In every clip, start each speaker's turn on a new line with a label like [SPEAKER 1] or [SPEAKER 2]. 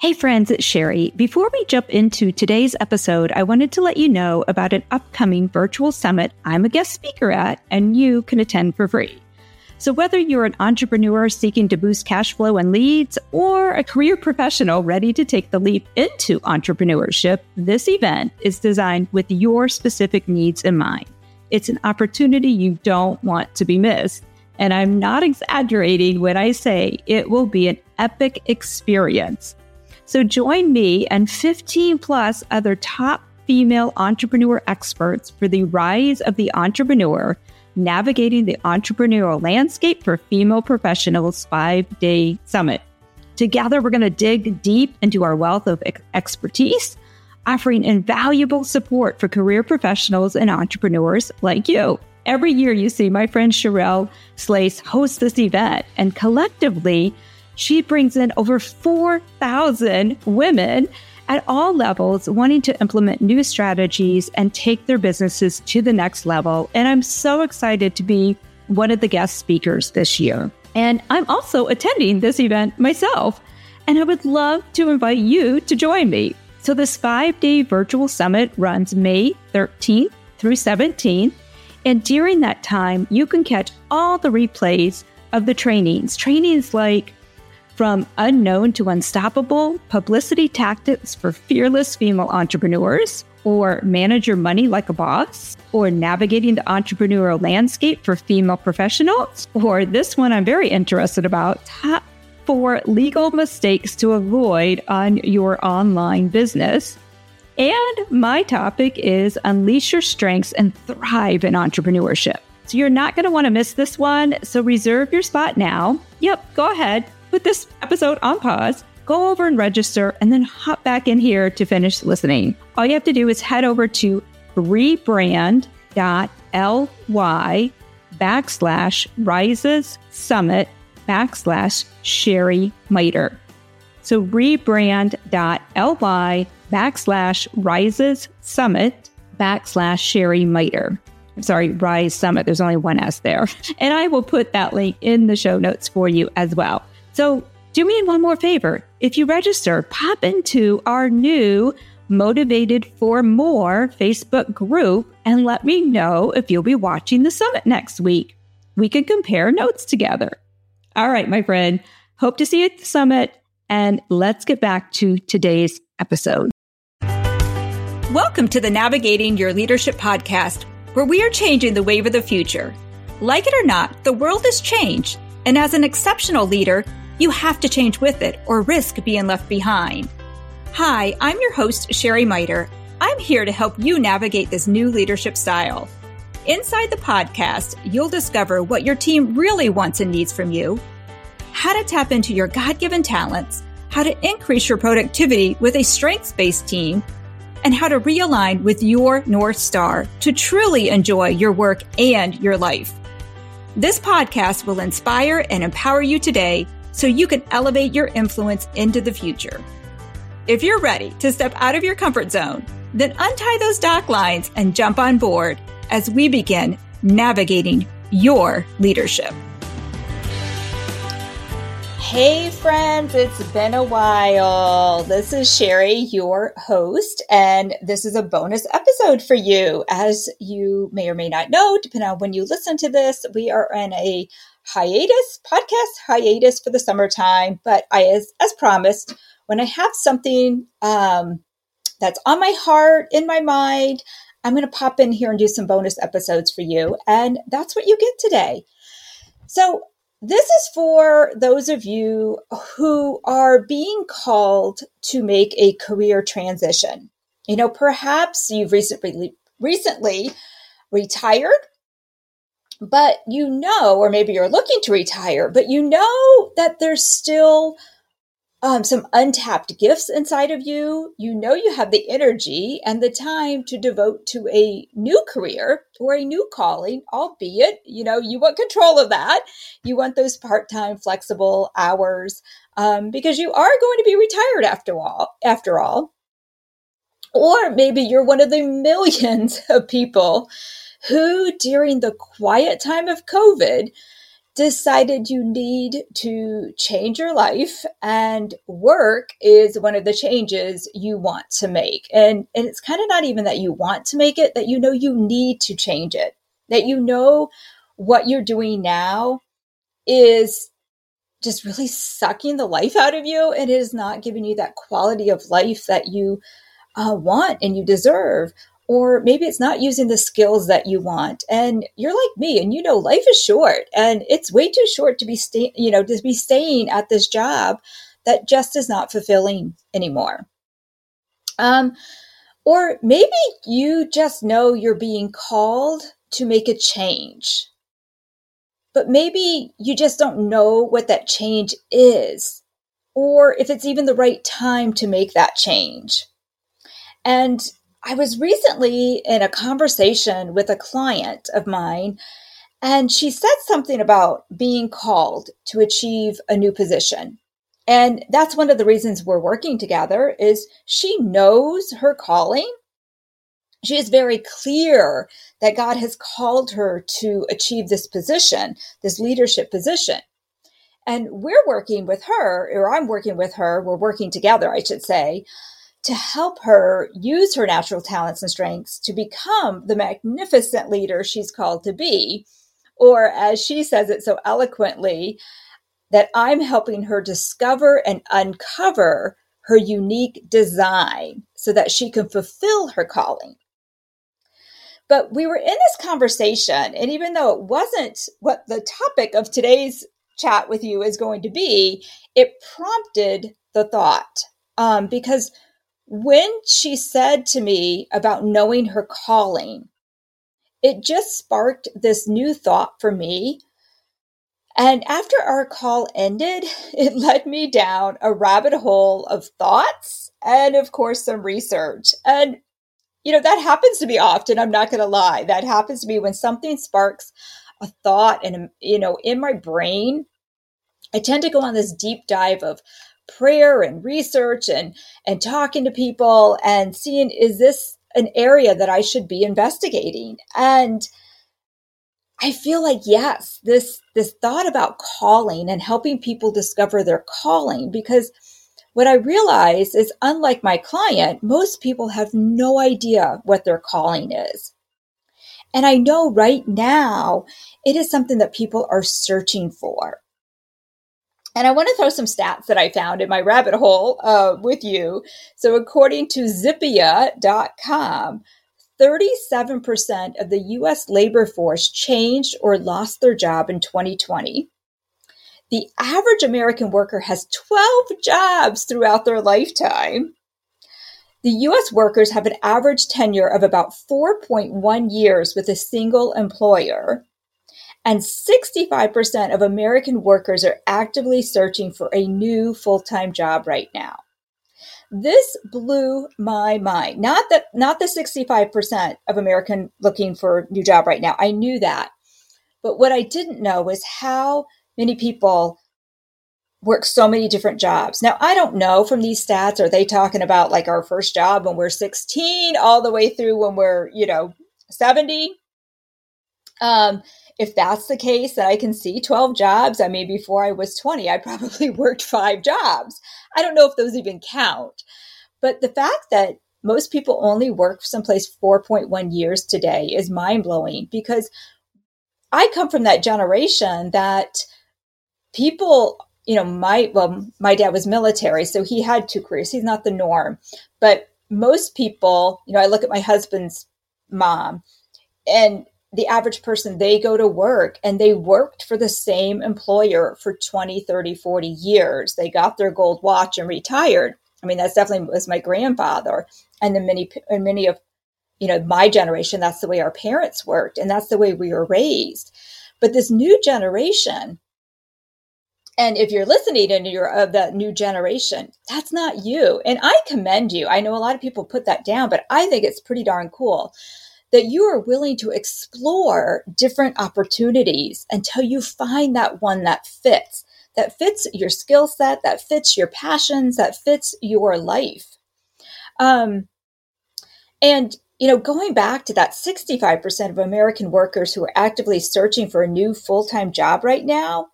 [SPEAKER 1] Hey friends, it's Sheri. Before we jump into today's episode, I wanted to let you know about an upcoming virtual summit I'm a guest speaker at and you can attend for free. So whether you're an entrepreneur seeking to boost cash flow and leads or a career professional ready to take the leap into entrepreneurship, this event is designed with your specific needs in mind. It's an opportunity you don't want to be missed. And I'm not exaggerating when I say it will be an epic experience. So join me and 15 plus other top female entrepreneur experts for the rise of the entrepreneur, navigating the entrepreneurial landscape for female professionals five day summit. Together, we're going to dig deep into our wealth of expertise, offering invaluable support for career professionals and entrepreneurs like you. Every year, you see my friend Sherelle Slace host this event, and collectively, she brings in over 4,000 women at all levels wanting to implement new strategies and take their businesses to the next level. And I'm so excited to be one of the guest speakers this year. And I'm also attending this event myself. And I would love to invite you to join me. So, this five day virtual summit runs May 13th through 17th. And during that time, you can catch all the replays of the trainings. Trainings like from unknown to unstoppable publicity tactics for fearless female entrepreneurs, or manage your money like a boss, or navigating the entrepreneurial landscape for female professionals, or this one I'm very interested about top four legal mistakes to avoid on your online business. And my topic is unleash your strengths and thrive in entrepreneurship. So you're not going to want to miss this one. So reserve your spot now. Yep, go ahead put this episode on pause, go over and register, and then hop back in here to finish listening. All you have to do is head over to rebrand.ly backslash rises summit backslash Sheri Miter. So rebrand.ly backslash rises summit backslash Sheri Miter. I'm sorry, Rise Summit. There's only one S there. And I will put that link in the show notes for you as well. So do me one more favor. If you register, pop into our new Motivated for More Facebook group and let me know if you'll be watching the summit next week. We can compare notes together. All right, my friend. Hope to see you at the summit. And let's get back to today's episode. Welcome to the Navigating Your Leadership podcast, where we are changing the wave of the future. Like it or not, the world has changed. And as an exceptional leader, you have to change with it or risk being left behind. Hi, I'm your host, Sheri Miter. I'm here to help you navigate this new leadership style. Inside the podcast, you'll discover what your team really wants and needs from you, how to tap into your God given talents, how to increase your productivity with a strengths based team, and how to realign with your North Star to truly enjoy your work and your life. This podcast will inspire and empower you today so you can elevate your influence into the future. If you're ready to step out of your comfort zone, then untie those dock lines and jump on board as we begin navigating your leadership. Hey, friends, it's been a while. This is Sheri, your host, and this is a bonus episode for you. As you may or may not know, depending on when you listen to this, we are in a hiatus, podcast hiatus for the summertime. But I, as, as promised, when I have something um, that's on my heart, in my mind, I'm going to pop in here and do some bonus episodes for you. And that's what you get today. So, this is for those of you who are being called to make a career transition. You know, perhaps you've recently recently retired but you know, or maybe you're looking to retire, but you know that there's still um, some untapped gifts inside of you. You know you have the energy and the time to devote to a new career or a new calling, albeit, you know, you want control of that. You want those part time, flexible hours um, because you are going to be retired after all. After all. Or maybe you're one of the millions of people who, during the quiet time of COVID,
[SPEAKER 2] decided you need to change your life and work is one of the changes you want to make. And and it's kind of not even that you want to make it that you know you need to change it. That you know what you're doing now is just really sucking the life out of you and it is not giving you that quality of life that you uh, want and you deserve or maybe it's not using the skills that you want. And you're like me and you know life is short and it's way too short to be stay, you know to be staying at this job that just is not fulfilling anymore. Um or maybe you just know you're being called to make a change but maybe you just don't know what that change is or if it's even the right time to make that change. And I was recently in a conversation with a client of mine, and she said something about being called to achieve a new position. And that's one of the reasons we're working together is she knows her calling. She is very clear that God has called her to achieve this position, this leadership position. And we're working with her, or I'm working with her, we're working together, I should say, to help her use her natural talents and strengths to become the magnificent leader she's called to be. Or, as she says it so eloquently, that I'm helping her discover and uncover her unique design so that she can fulfill her calling. But we were in this conversation, and even though it wasn't what the topic of today's chat with you is going to be, it prompted the thought. Um, because when she said to me about knowing her calling, it just sparked this new thought for me. And after our call ended, it led me down a rabbit hole of thoughts and, of course, some research. And, you know, that happens to me often. I'm not going to lie. That happens to me when something sparks a thought and, you know, in my brain. I tend to go on this deep dive of prayer and research and and talking to people and seeing is this an area that I should be investigating? And I feel like yes this this thought about calling and helping people discover their calling because what I realize is unlike my client most people have no idea what their calling is. And I know right now it is something that people are searching for and I want to throw some stats that I found in my rabbit hole uh, with you. So, according to Zippia.com, 37% of the US labor force changed or lost their job in 2020. The average American worker has 12 jobs throughout their lifetime. The US workers have an average tenure of about 4.1 years with a single employer and 65% of American workers are actively searching for a new full time job right now. This blew my mind. Not that, not the 65% of American looking for a new job right now. I knew that. But what I didn't know was how many people work so many different jobs. Now, I don't know from these stats, are they talking about like our first job when we're 16 all the way through when we're, you know, 70? Um, if that's the case, that I can see 12 jobs. I mean, before I was 20, I probably worked five jobs. I don't know if those even count. But the fact that most people only work someplace 4.1 years today is mind blowing because I come from that generation that people, you know, my, well, my dad was military, so he had two careers. He's not the norm. But most people, you know, I look at my husband's mom and the average person, they go to work and they worked for the same employer for 20, 30, 40 years. They got their gold watch and retired. I mean, that's definitely was my grandfather. And the many, and many of, you know, my generation, that's the way our parents worked and that's the way we were raised. But this new generation, and if you're listening and you're of that new generation, that's not you. And I commend you. I know a lot of people put that down, but I think it's pretty darn cool that you are willing to explore different opportunities until you find that one that fits, that fits your skill set, that fits your passions, that fits your life. Um, and you know, going back to that 65% of American workers who are actively searching for a new full time job right now,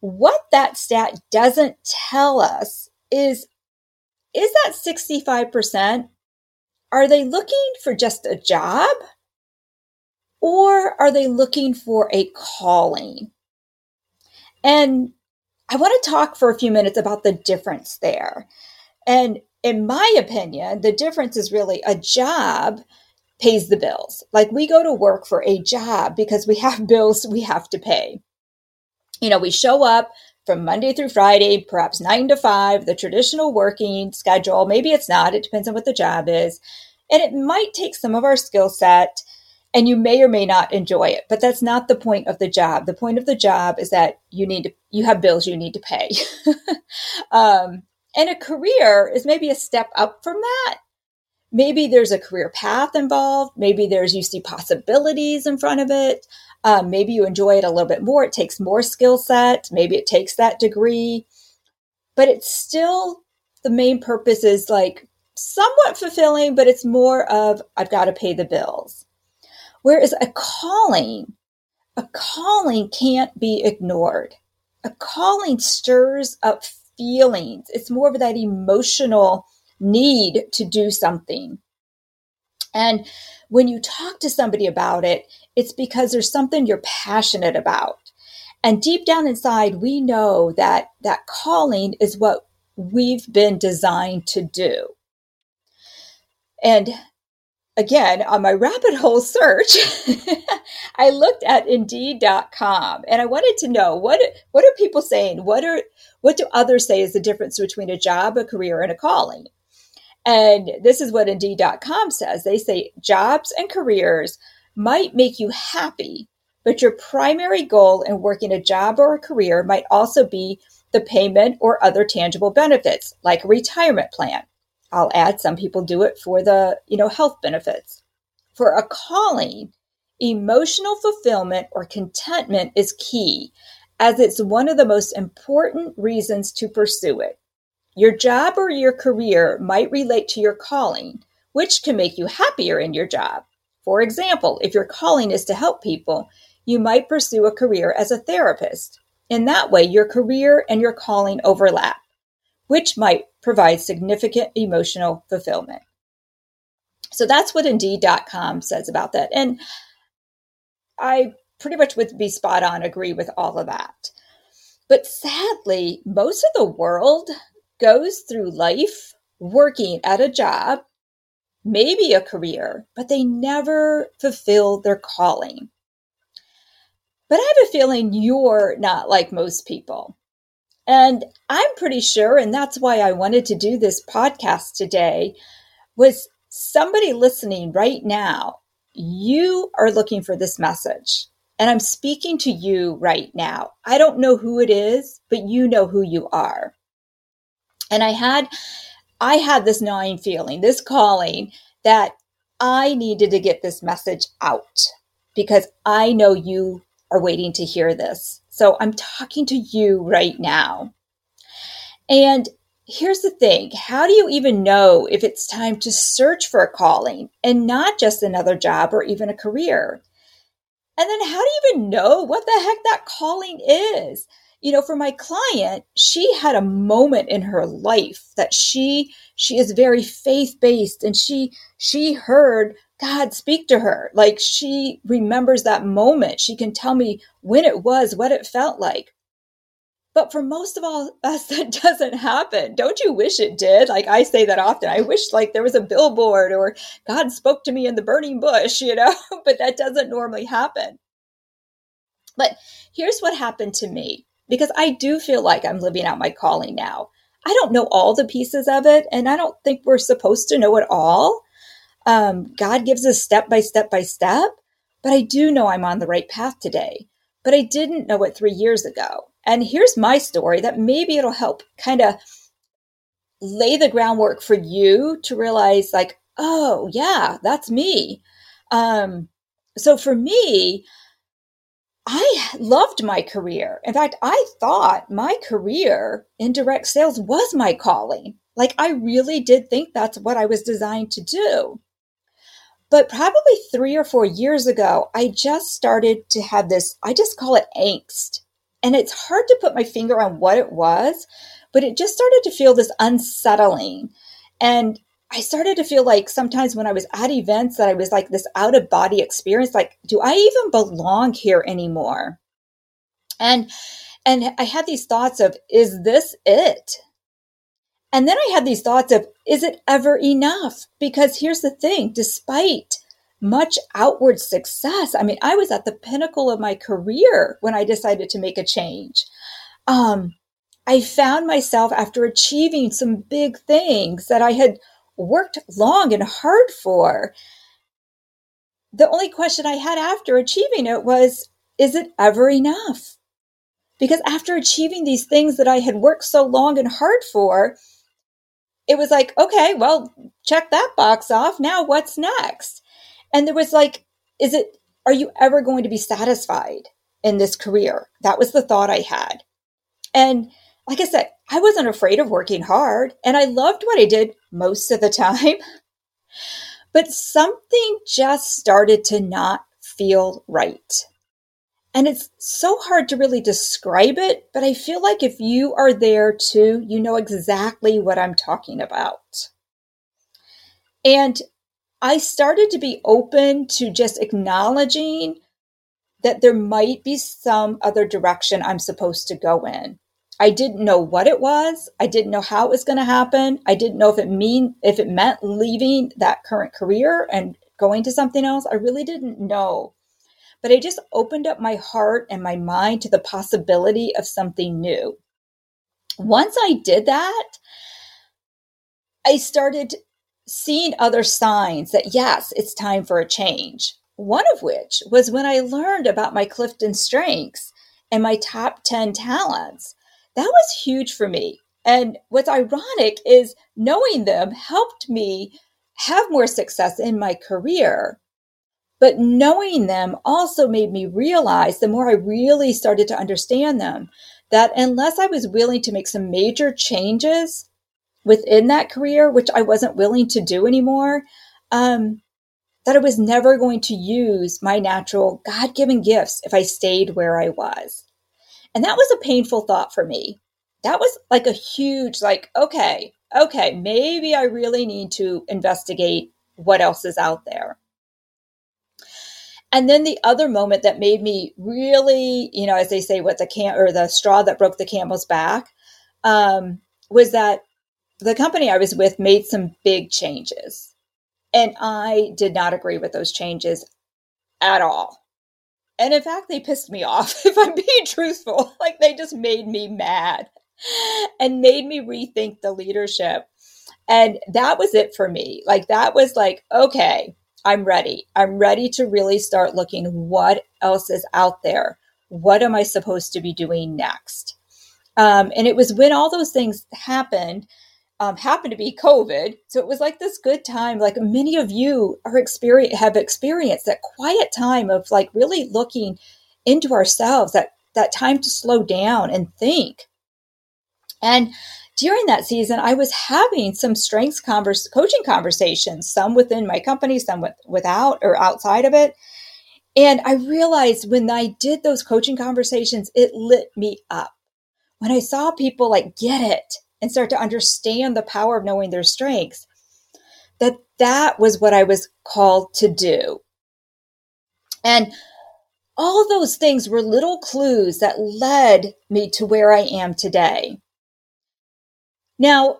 [SPEAKER 2] what that stat doesn't tell us is is that 65%? Are they looking for just a job? Or are they looking for a calling? And I want to talk for a few minutes about the difference there. And in my opinion, the difference is really a job pays the bills. Like we go to work for a job because we have bills we have to pay. You know, we show up from Monday through Friday, perhaps nine to five, the traditional working schedule. Maybe it's not, it depends on what the job is. And it might take some of our skill set and you may or may not enjoy it. But that's not the point of the job. The point of the job is that you need to you have bills you need to pay. Um, and a career is maybe a step up from that. Maybe there's a career path involved. Maybe there's you see possibilities in front of it um, maybe you enjoy it a little bit more it takes more skill set maybe it takes that degree but it's still the main purpose is like somewhat fulfilling but it's more of i've got to pay the bills Whereas a calling, a calling can't be ignored. A calling stirs up feelings. It's more of that emotional need to do something. And when you talk to somebody about it, it's because there's something you're passionate about. And deep down inside, we know that that calling is what we've been designed to do. And again, on my rabbit hole search, I looked at indeed.com and I wanted to know what what are people saying? What are what do others say is the difference between a job, a career, and a calling? And this is what indeed.com says. They say jobs and careers might make you happy, but your primary goal in working a job or a career might also be the payment or other tangible benefits, like a retirement plan. I'll add some people do it for the, you know, health benefits. For a calling, emotional fulfillment or contentment is key as it's one of the most important reasons to pursue it. Your job or your career might relate to your calling, which can make you happier in your job. For example, if your calling is to help people, you might pursue a career as a therapist. In that way, your career and your calling overlap which might provide significant emotional fulfillment. So that's what Indeed.com says about that. And I pretty much would be spot on, agree with all of that. But sadly, most of the world goes through life working at a job, maybe a career, but they never fulfill their calling. But I have a feeling you're not like most people. And I'm pretty sure, and that's why I wanted to do this podcast today, was somebody listening right now, you are looking for this message. And I'm speaking to you right now. I don't know who it is, but you know who you are. And I had I had this gnawing feeling, this calling that I needed to get this message out because I know you are waiting to hear this. So I'm talking to you right now. And here's the thing how do you even know if it's time to search for a calling and not just another job or even a career? And then how do you even know what the heck that calling is? You know, for my client, she had a moment in her life that she she is very faith-based and she she heard God speak to her. Like she remembers that moment. She can tell me when it was, what it felt like. But for most of all us, that doesn't happen. Don't you wish it did? Like I say that often. I wish like there was a billboard or God spoke to me in the burning bush, you know, but that doesn't normally happen. But here's what happened to me because I do feel like I'm living out my calling now. I don't know all the pieces of it, and I don't think we're supposed to know it all. Um, God gives us step by step by step, but I do know I'm on the right path today. But I didn't know it three years ago. And here's my story that maybe it'll help kind of lay the groundwork for you to realize, like, oh, yeah, that's me. Um, so for me, I loved my career. In fact, I thought my career in direct sales was my calling. Like, I really did think that's what I was designed to do. But probably three or four years ago, I just started to have this, I just call it angst. And it's hard to put my finger on what it was, but it just started to feel this unsettling. And I started to feel like sometimes when I was at events that I was like this out of body experience, like, do I even belong here anymore? And and I had these thoughts of, is this it? And then I had these thoughts of, is it ever enough? Because here's the thing, despite much outward success, I mean, I was at the pinnacle of my career when I decided to make a change. Um, I found myself after achieving some big things that I had worked long and hard for. The only question I had after achieving it was, is it ever enough? Because after achieving these things that I had worked so long and hard for, it was like, okay, well, check that box off. Now what's next? And there was like, is it, are you ever going to be satisfied in this career? That was the thought I had. And like I said, I wasn't afraid of working hard and I loved what I did most of the time. But something just started to not feel right. And it's so hard to really describe it, but I feel like if you are there too, you know exactly what I'm talking about. And I started to be open to just acknowledging that there might be some other direction I'm supposed to go in. I didn't know what it was. I didn't know how it was going to happen. I didn't know if it mean if it meant leaving that current career and going to something else. I really didn't know but I just opened up my heart and my mind to the possibility of something new. Once I did that, I started seeing other signs that yes, it's time for a change. One of which was when I learned about my Clifton strengths and my top 10 talents. That was huge for me. And what's ironic is knowing them helped me have more success in my career. But knowing them also made me realize the more I really started to understand them that unless I was willing to make some major changes within that career, which I wasn't willing to do anymore, um, that I was never going to use my natural God given gifts if I stayed where I was. And that was a painful thought for me. That was like a huge, like, okay, okay, maybe I really need to investigate what else is out there. And then the other moment that made me really, you know, as they say, what the can or the straw that broke the camel's back, um, was that the company I was with made some big changes. And I did not agree with those changes at all. And in fact, they pissed me off, if I'm being truthful. Like they just made me mad and made me rethink the leadership. And that was it for me. Like that was like, okay, I'm ready. I'm ready to really start looking what else is out there. What am I supposed to be doing next? Um, and it was when all those things happened, um, happened to be COVID. So it was like this good time. Like many of you are experience have experienced that quiet time of like really looking into ourselves. That that time to slow down and think. And during that season, I was having some strengths converse, coaching conversations, some within my company, some with, without or outside of it. And I realized when I did those coaching conversations, it lit me up. When I saw people like get it and start to understand the power of knowing their strengths, that that was what I was called to do. And all those things were little clues that led me to where I am today. Now,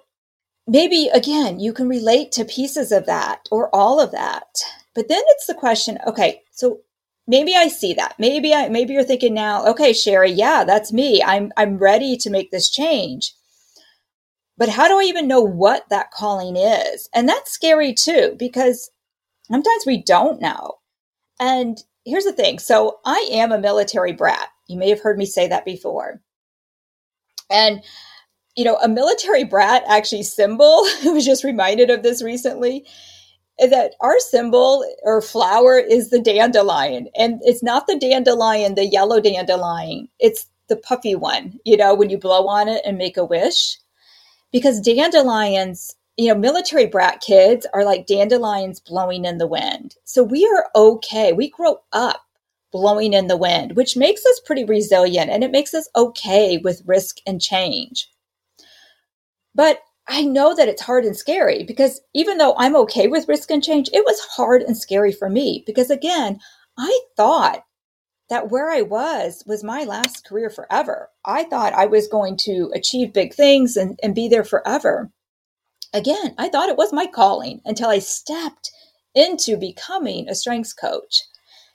[SPEAKER 2] maybe again, you can relate to pieces of that or all of that. But then it's the question, okay, so maybe I see that. Maybe I maybe you're thinking now, okay, Sheri, yeah, that's me. I'm I'm ready to make this change. But how do I even know what that calling is? And that's scary too because sometimes we don't know. And here's the thing. So I am a military brat. You may have heard me say that before. And you know, a military brat actually symbol, I was just reminded of this recently, that our symbol or flower is the dandelion. And it's not the dandelion, the yellow dandelion. It's the puffy one, you know, when you blow on it and make a wish. Because dandelions you know, military brat kids are like dandelions blowing in the wind. So we are okay. We grow up blowing in the wind, which makes us pretty resilient and it makes us okay with risk and change. But I know that it's hard and scary because even though I'm okay with risk and change, it was hard and scary for me because again, I thought that where I was was my last career forever. I thought I was going to achieve big things and, and be there forever. Again, I thought it was my calling until I stepped into becoming a strengths coach.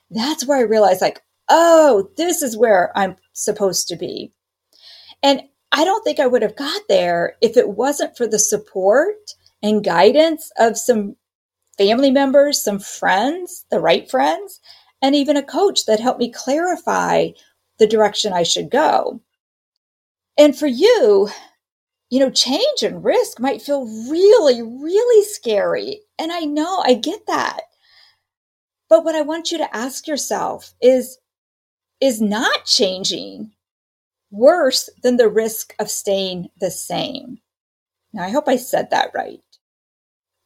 [SPEAKER 2] That's where I realized, like, oh, this is where I'm supposed to be. And I don't think I would have got there if it wasn't for the support and guidance of some family members, some friends, the right friends, and even a coach that helped me clarify the direction I should go. And for you, you know, change and risk might feel really, really scary. And I know I get that. But what I want you to ask yourself is, is not changing worse than the risk of staying the same? Now, I hope I said that right.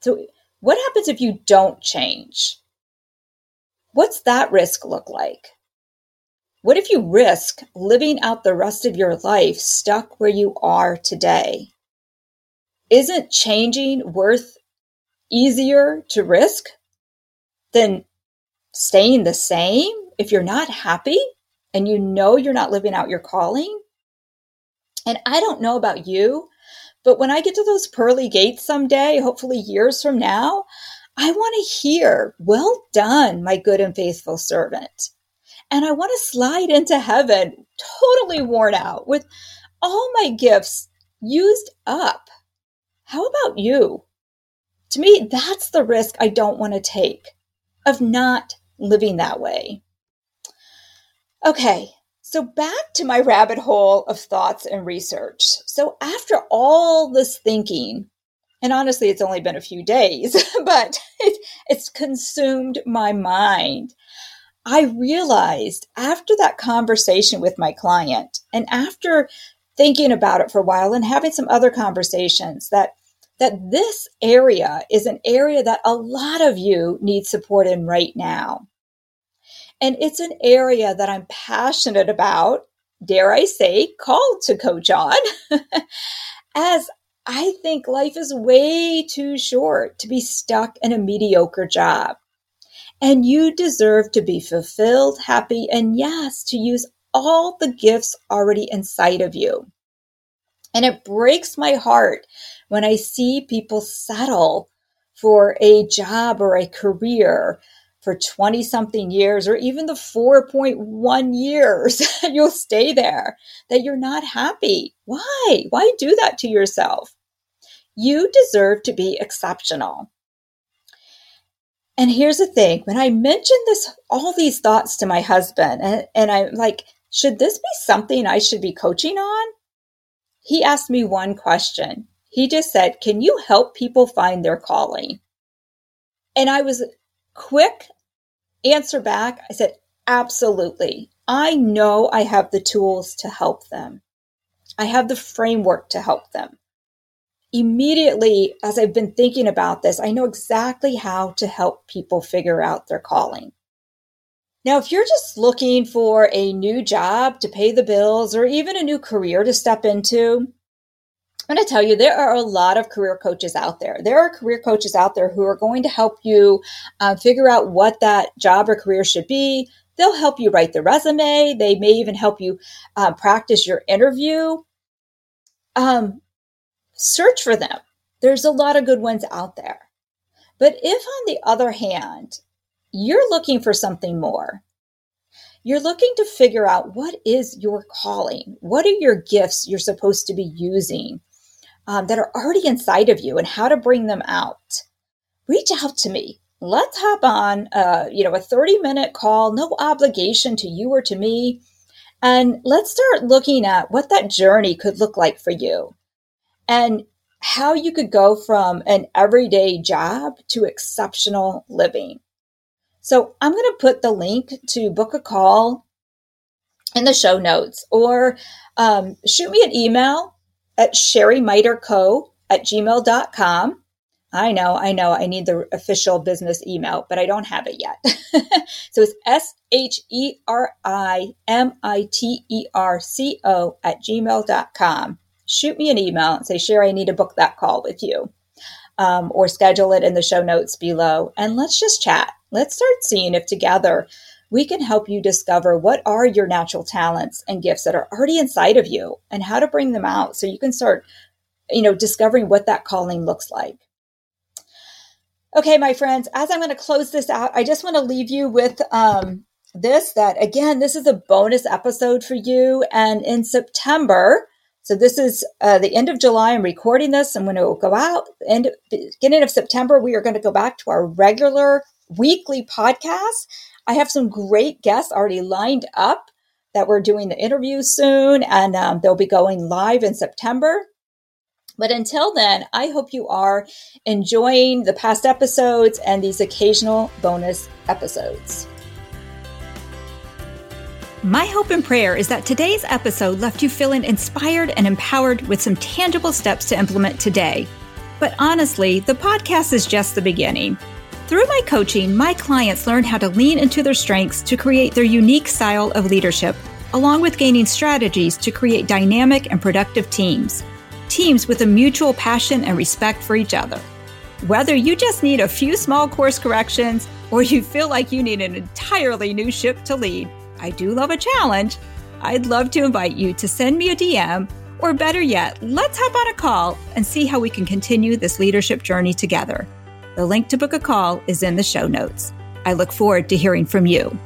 [SPEAKER 2] So, what happens if you don't change? What's that risk look like? What if you risk living out the rest of your life stuck where you are today? Isn't changing worth easier to risk than staying the same if you're not happy and you know you're not living out your calling? And I don't know about you, but when I get to those pearly gates someday, hopefully years from now, I want to hear, Well done, my good and faithful servant. And I want to slide into heaven totally worn out with all my gifts used up. How about you? To me, that's the risk I don't want to take of not living that way. Okay, so back to my rabbit hole of thoughts and research. So after all this thinking, and honestly, it's only been a few days, but it, it's consumed my mind. I realized after that conversation with my client and after thinking about it for a while and having some other conversations that that this area is an area that a lot of you need support in right now. And it's an area that I'm passionate about, dare I say, called to coach on, as I think life is way too short to be stuck in a mediocre job. And you deserve to be fulfilled, happy, and yes, to use all the gifts already inside of you. And it breaks my heart when I see people settle for a job or a career for 20 something years or even the 4.1 years you'll stay there that you're not happy. Why? Why do that to yourself? You deserve to be exceptional. And here's the thing when I mentioned this, all these thoughts to my husband, and, and I'm like, should this be something I should be coaching on? He asked me one question. He just said, Can you help people find their calling? And I was quick answer back. I said, Absolutely. I know I have the tools to help them. I have the framework to help them immediately, as I've been thinking about this, I know exactly how to help people figure out their calling. Now, if you're just looking for a new job to pay the bills or even a new career to step into, I'm going to tell you there are a lot of career coaches out there. There are career coaches out there who are going to help you uh, figure out what that job or career should be. They'll help you write the resume. They may even help you uh, practice your interview. Um, search for them. There's a lot of good ones out there. But if, on the other hand, you're looking for something more, you're looking to figure out what is your calling, what are your gifts you're supposed to be using um, that are already inside of you, and how to bring them out. Reach out to me. Let's hop on, you know, a 30 minute call, no obligation to you or to me. And let's start looking at what that journey could look like for you and how you could go from an everyday job to exceptional living. So I'm going to put the link to book a call in the show notes or um, shoot me an email at sherimiterco at gmail.com. I know, I know, I need the official business email, but I don't have it yet. so it's S H E R I M I T E R C O at gmail.com. Shoot me an email and say, Sheri, I need to book that call with you. Um, or schedule it in the show notes below. And let's just chat. Let's start seeing if together we can help you discover what are your natural talents and gifts that are already inside of you and how to bring them out so you can start, you know, discovering what that calling looks like. Okay, my friends, as I'm going to close this out, I just want to leave you with um, this that again, this is a bonus episode for you. And in September, so this is uh, the end of July. I'm recording this, when it will go out, end beginning of September, we are going to go back to our regular weekly podcast. I have some great guests already lined up that we're doing the interview soon, and um, they'll be going live in September. But until then, I hope you are enjoying the past episodes and these occasional bonus episodes.
[SPEAKER 1] My hope and prayer is that today's episode left you feeling inspired and empowered with some tangible steps to implement today. But honestly, the podcast is just the beginning. Through my coaching, my clients learn how to lean into their strengths to create their unique style of leadership, along with gaining strategies to create dynamic and productive teams teams with a mutual passion and respect for each other. Whether you just need a few small course corrections or you feel like you need an entirely new ship to lead, I do love a challenge. I'd love to invite you to send me a DM, or better yet, let's hop on a call and see how we can continue this leadership journey together. The link to book a call is in the show notes. I look forward to hearing from you.